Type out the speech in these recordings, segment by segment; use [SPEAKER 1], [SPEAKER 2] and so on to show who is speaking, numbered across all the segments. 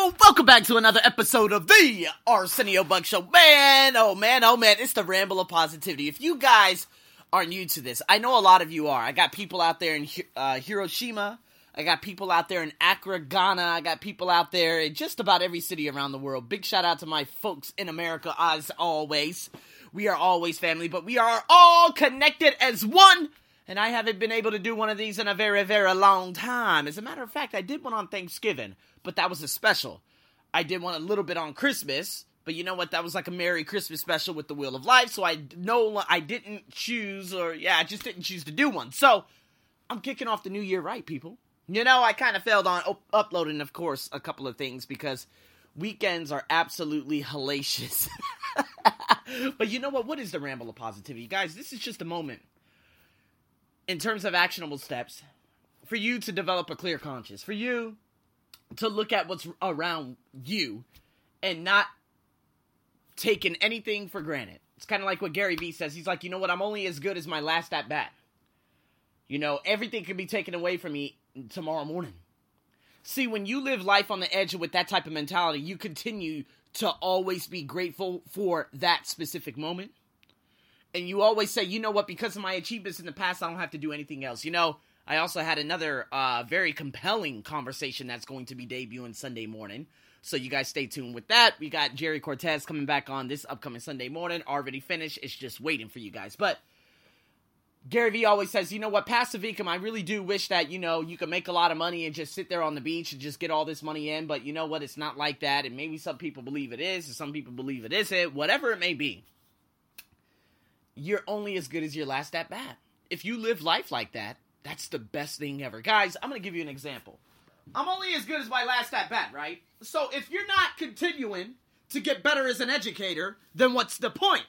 [SPEAKER 1] people? Welcome back to another episode of the Arsenio Bug Show. Man, oh man, oh man, it's the Ramble of Positivity. If you guys are new to this, I know a lot of you are. I got people out there in uh, Hiroshima. I got people out there in Accra, Ghana. I got people out there in just about every city around the world. Big shout out to my folks in America, as always. We are always family, but we are all connected as one and I haven't been able to do one of these in a very, very long time. As a matter of fact, I did one on Thanksgiving, but that was a special. I did one a little bit on Christmas, but you know what? That was like a Merry Christmas special with the Wheel of Life, so I no, I didn't choose, or yeah, I just didn't choose to do one. So I'm kicking off the new year right, people. You know, I kind of failed on up- uploading, of course, a couple of things because weekends are absolutely hellacious. but you know what? What is the ramble of positivity, guys? This is just a moment in terms of actionable steps for you to develop a clear conscience, for you to look at what's around you and not taking anything for granted. It's kind of like what Gary Vee says. He's like, you know what? I'm only as good as my last at bat. You know, everything can be taken away from me tomorrow morning. See, when you live life on the edge with that type of mentality, you continue to always be grateful for that specific moment and you always say, you know what, because of my achievements in the past, I don't have to do anything else. You know, I also had another uh, very compelling conversation that's going to be debuting Sunday morning. So you guys stay tuned with that. We got Jerry Cortez coming back on this upcoming Sunday morning. Already finished. It's just waiting for you guys. But Gary Vee always says, you know what, passive income, I really do wish that, you know, you could make a lot of money and just sit there on the beach and just get all this money in. But you know what? It's not like that. And maybe some people believe it is, and some people believe it isn't. Whatever it may be you're only as good as your last at bat. If you live life like that, that's the best thing ever. Guys, I'm going to give you an example. I'm only as good as my last at bat, right? So if you're not continuing to get better as an educator, then what's the point?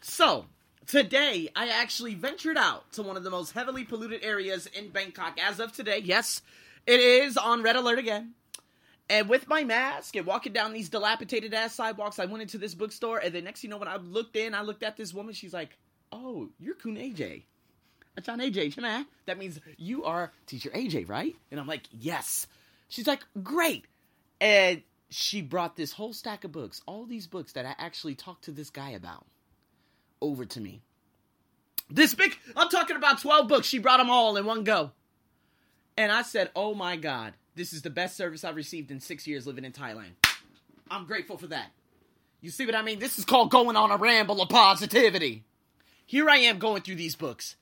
[SPEAKER 1] So, today I actually ventured out to one of the most heavily polluted areas in Bangkok as of today. Yes, it is on red alert again. And with my mask and walking down these dilapidated ass sidewalks, I went into this bookstore. And the next you know, when I looked in, I looked at this woman. She's like, "Oh, you're Kun AJ." John AJ, that means you are teacher AJ, right? And I'm like, yes. She's like, great. And she brought this whole stack of books, all these books that I actually talked to this guy about, over to me. This big, I'm talking about 12 books. She brought them all in one go. And I said, oh my God, this is the best service I've received in six years living in Thailand. I'm grateful for that. You see what I mean? This is called going on a ramble of positivity. Here I am going through these books,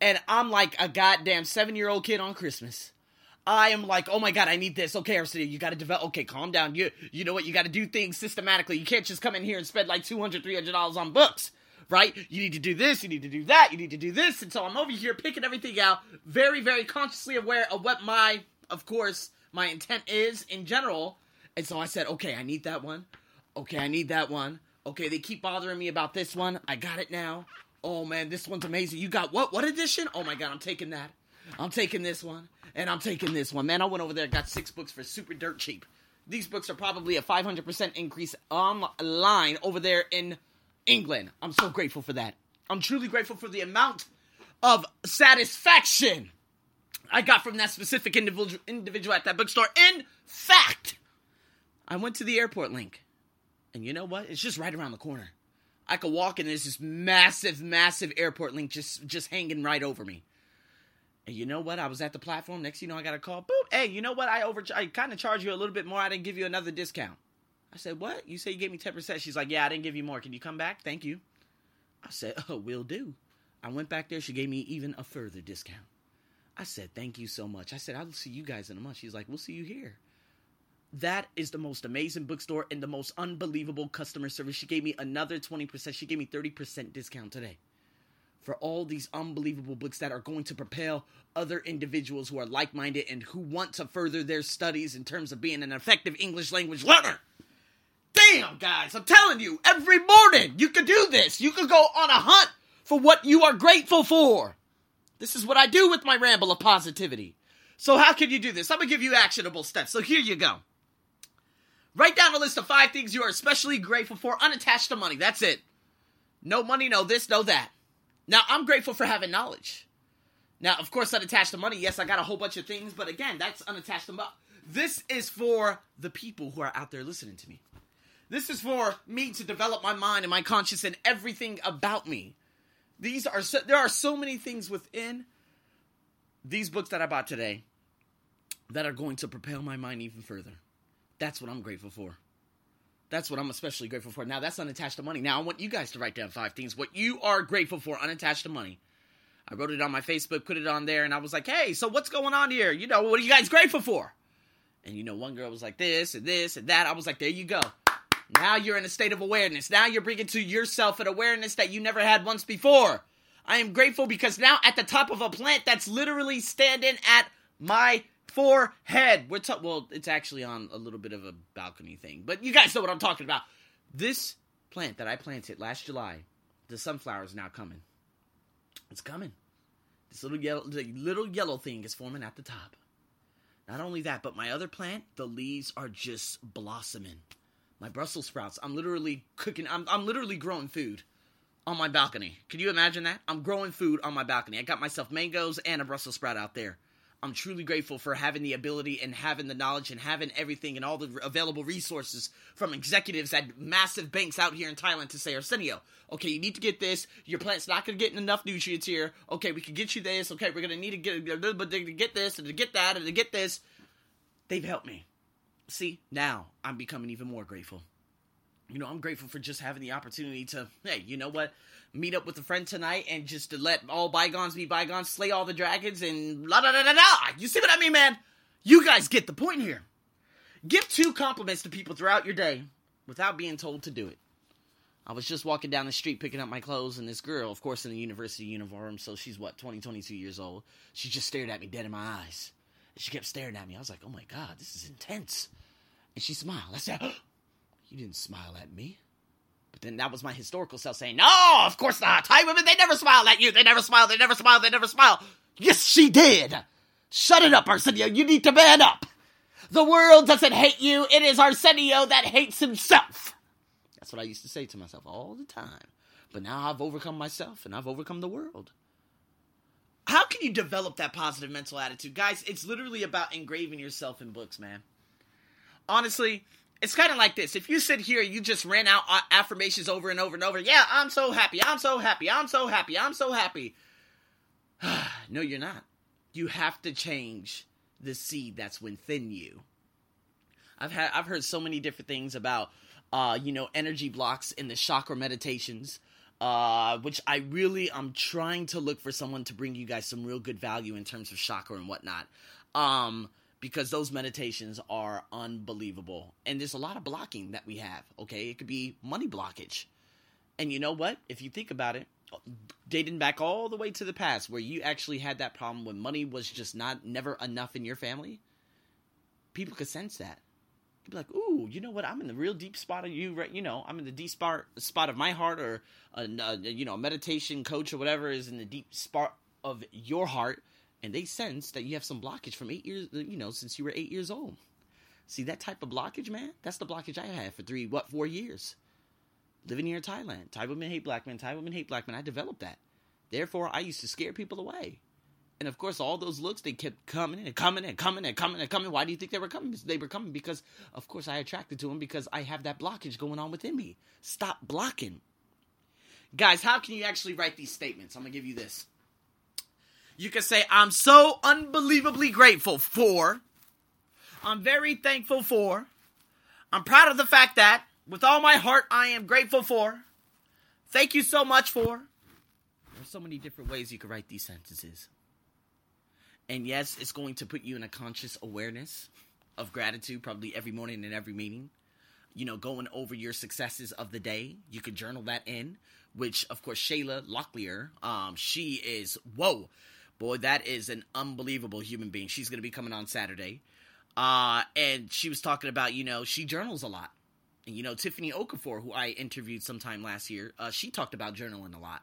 [SPEAKER 1] and I'm like a goddamn seven year old kid on Christmas. I am like, oh my god, I need this. Okay, Arsenio, you got to develop. Okay, calm down. You, you know what? You got to do things systematically. You can't just come in here and spend like 200 $300 on books, right? You need to do this. You need to do that. You need to do this. And so I'm over here picking everything out, very, very consciously aware of what my of course, my intent is in general. And so I said, okay, I need that one. Okay, I need that one. Okay, they keep bothering me about this one. I got it now. Oh man, this one's amazing. You got what? What edition? Oh my god, I'm taking that. I'm taking this one. And I'm taking this one. Man, I went over there, and got six books for super dirt cheap. These books are probably a 500% increase online over there in England. I'm so grateful for that. I'm truly grateful for the amount of satisfaction I got from that specific individual individual at that bookstore. In fact, I went to the airport link. And you know what? It's just right around the corner. I could walk and there's this massive, massive airport link just just hanging right over me. And you know what? I was at the platform. Next, you know, I got a call. Boop. Hey, you know what? I over I kind of charged you a little bit more. I didn't give you another discount. I said, what? You say you gave me 10%. She's like, yeah, I didn't give you more. Can you come back? Thank you. I said, oh, will do. I went back there. She gave me even a further discount. I said, Thank you so much. I said, I'll see you guys in a month. She's like, We'll see you here. That is the most amazing bookstore and the most unbelievable customer service. She gave me another 20%. She gave me 30% discount today for all these unbelievable books that are going to propel other individuals who are like minded and who want to further their studies in terms of being an effective English language learner. Damn, guys, I'm telling you, every morning you could do this. You could go on a hunt for what you are grateful for. This is what I do with my ramble of positivity. So, how can you do this? I'm to give you actionable steps. So, here you go. Write down a list of five things you are especially grateful for, unattached to money. That's it. No money, no this, no that. Now, I'm grateful for having knowledge. Now, of course, unattached to money, yes, I got a whole bunch of things, but again, that's unattached to money. This is for the people who are out there listening to me. This is for me to develop my mind and my conscience and everything about me. These are so, there are so many things within these books that I bought today that are going to propel my mind even further. That's what I'm grateful for. That's what I'm especially grateful for. Now, that's unattached to money. Now, I want you guys to write down five things what you are grateful for unattached to money. I wrote it on my Facebook, put it on there, and I was like, hey, so what's going on here? You know, what are you guys grateful for? And you know, one girl was like this and this and that. I was like, there you go. Now you're in a state of awareness. Now you're bringing to yourself an awareness that you never had once before. I am grateful because now at the top of a plant that's literally standing at my forehead. We're t- well, it's actually on a little bit of a balcony thing, but you guys know what I'm talking about. This plant that I planted last July, the sunflower is now coming. It's coming. This little yellow, little yellow thing is forming at the top. Not only that, but my other plant, the leaves are just blossoming. My Brussels sprouts, I'm literally cooking, I'm, I'm literally growing food on my balcony. Can you imagine that? I'm growing food on my balcony. I got myself mangoes and a Brussels sprout out there. I'm truly grateful for having the ability and having the knowledge and having everything and all the available resources from executives at massive banks out here in Thailand to say, Arsenio, okay, you need to get this. Your plant's not going to get enough nutrients here. Okay, we can get you this. Okay, we're going to need to get a little bit to get this and to get that and to get this. They've helped me. See, now I'm becoming even more grateful. You know, I'm grateful for just having the opportunity to, hey, you know what? meet up with a friend tonight and just to let all bygones be bygones, slay all the dragons, and la da da da da. You see what I mean, man? You guys get the point here. Give two compliments to people throughout your day without being told to do it. I was just walking down the street picking up my clothes, and this girl, of course, in the university uniform, so she's what, 20, 22 years old, she just stared at me dead in my eyes. She kept staring at me. I was like, oh my God, this is intense. And she smiled. I said, You didn't smile at me. But then that was my historical self saying, No, of course not. Thai women, they never smile at you. They never smile. They never smile. They never smile. Yes, she did. Shut it up, Arsenio. You need to man up. The world doesn't hate you. It is Arsenio that hates himself. That's what I used to say to myself all the time. But now I've overcome myself and I've overcome the world. How can you develop that positive mental attitude? Guys, it's literally about engraving yourself in books, man. Honestly, it's kind of like this. If you sit here, you just ran out affirmations over and over and over. Yeah, I'm so happy. I'm so happy. I'm so happy. I'm so happy. no, you're not. You have to change the seed that's within you. I've had I've heard so many different things about uh, you know, energy blocks in the chakra meditations. Uh, which I really I'm trying to look for someone to bring you guys some real good value in terms of chakra and whatnot. Um, because those meditations are unbelievable. And there's a lot of blocking that we have, okay? It could be money blockage. And you know what? If you think about it, dating back all the way to the past where you actually had that problem when money was just not never enough in your family, people could sense that. Be like, "Ooh, you know what? I'm in the real deep spot of you, right? You know, I'm in the deep spot spot of my heart, or a, a uh, you know, a meditation coach or whatever is in the deep spot of your heart." And they sense that you have some blockage from eight years, you know, since you were eight years old. See that type of blockage, man? That's the blockage I had for three, what, four years. Living here in Thailand. Thai women hate black men. Thai women hate black men. I developed that. Therefore, I used to scare people away. And of course, all those looks, they kept coming and coming and coming and coming and coming. Why do you think they were coming? They were coming because, of course, I attracted to them because I have that blockage going on within me. Stop blocking. Guys, how can you actually write these statements? I'm going to give you this you can say, I'm so unbelievably grateful for, I'm very thankful for, I'm proud of the fact that, with all my heart, I am grateful for, thank you so much for. There's so many different ways you can write these sentences. And yes, it's going to put you in a conscious awareness of gratitude probably every morning and every meeting. You know, going over your successes of the day. You could journal that in, which, of course, Shayla Locklear, um, she is, whoa, Boy, that is an unbelievable human being. She's going to be coming on Saturday. Uh, and she was talking about, you know, she journals a lot. And, you know, Tiffany Okafor, who I interviewed sometime last year, uh, she talked about journaling a lot.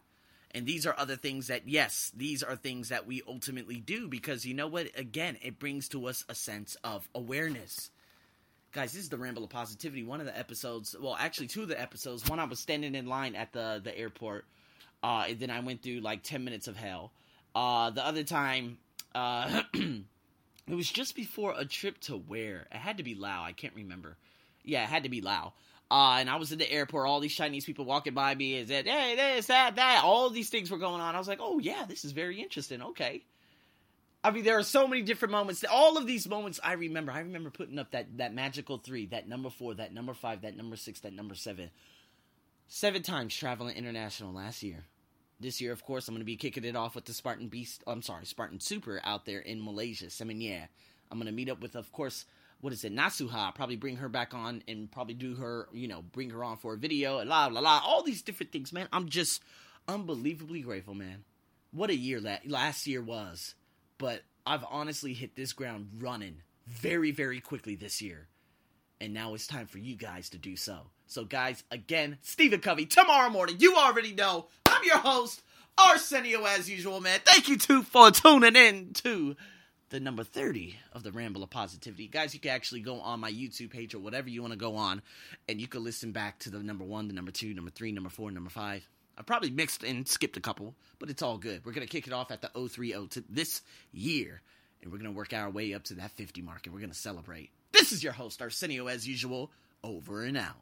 [SPEAKER 1] And these are other things that, yes, these are things that we ultimately do because, you know what? Again, it brings to us a sense of awareness. Guys, this is the Ramble of Positivity. One of the episodes, well, actually, two of the episodes. One, I was standing in line at the, the airport, uh, and then I went through like 10 minutes of hell. Uh, the other time, uh, It was just before a trip to where? It had to be Lao. I can't remember. Yeah, it had to be Lao. Uh, and I was in the airport, all these Chinese people walking by me and said, hey, this, that, that. All these things were going on. I was like, oh, yeah, this is very interesting. Okay. I mean, there are so many different moments. All of these moments I remember. I remember putting up that, that magical three, that number four, that number five, that number six, that number seven. Seven times traveling international last year. This year, of course, I'm going to be kicking it off with the Spartan Beast. I'm sorry, Spartan Super out there in Malaysia. Yeah, I'm going to meet up with, of course, what is it, Nasuha? Probably bring her back on and probably do her, you know, bring her on for a video. La la la. All these different things, man. I'm just unbelievably grateful, man. What a year that last year was. But I've honestly hit this ground running very, very quickly this year. And now it's time for you guys to do so. So, guys, again, Stephen Covey, tomorrow morning, you already know, I'm your host, Arsenio, as usual, man. Thank you, too, for tuning in to the number 30 of the Ramble of Positivity. Guys, you can actually go on my YouTube page or whatever you want to go on, and you can listen back to the number one, the number two, number three, number four, number five. I probably mixed and skipped a couple, but it's all good. We're going to kick it off at the 030 to this year, and we're going to work our way up to that 50 mark, and we're going to celebrate. This is your host, Arsenio, as usual, over and out.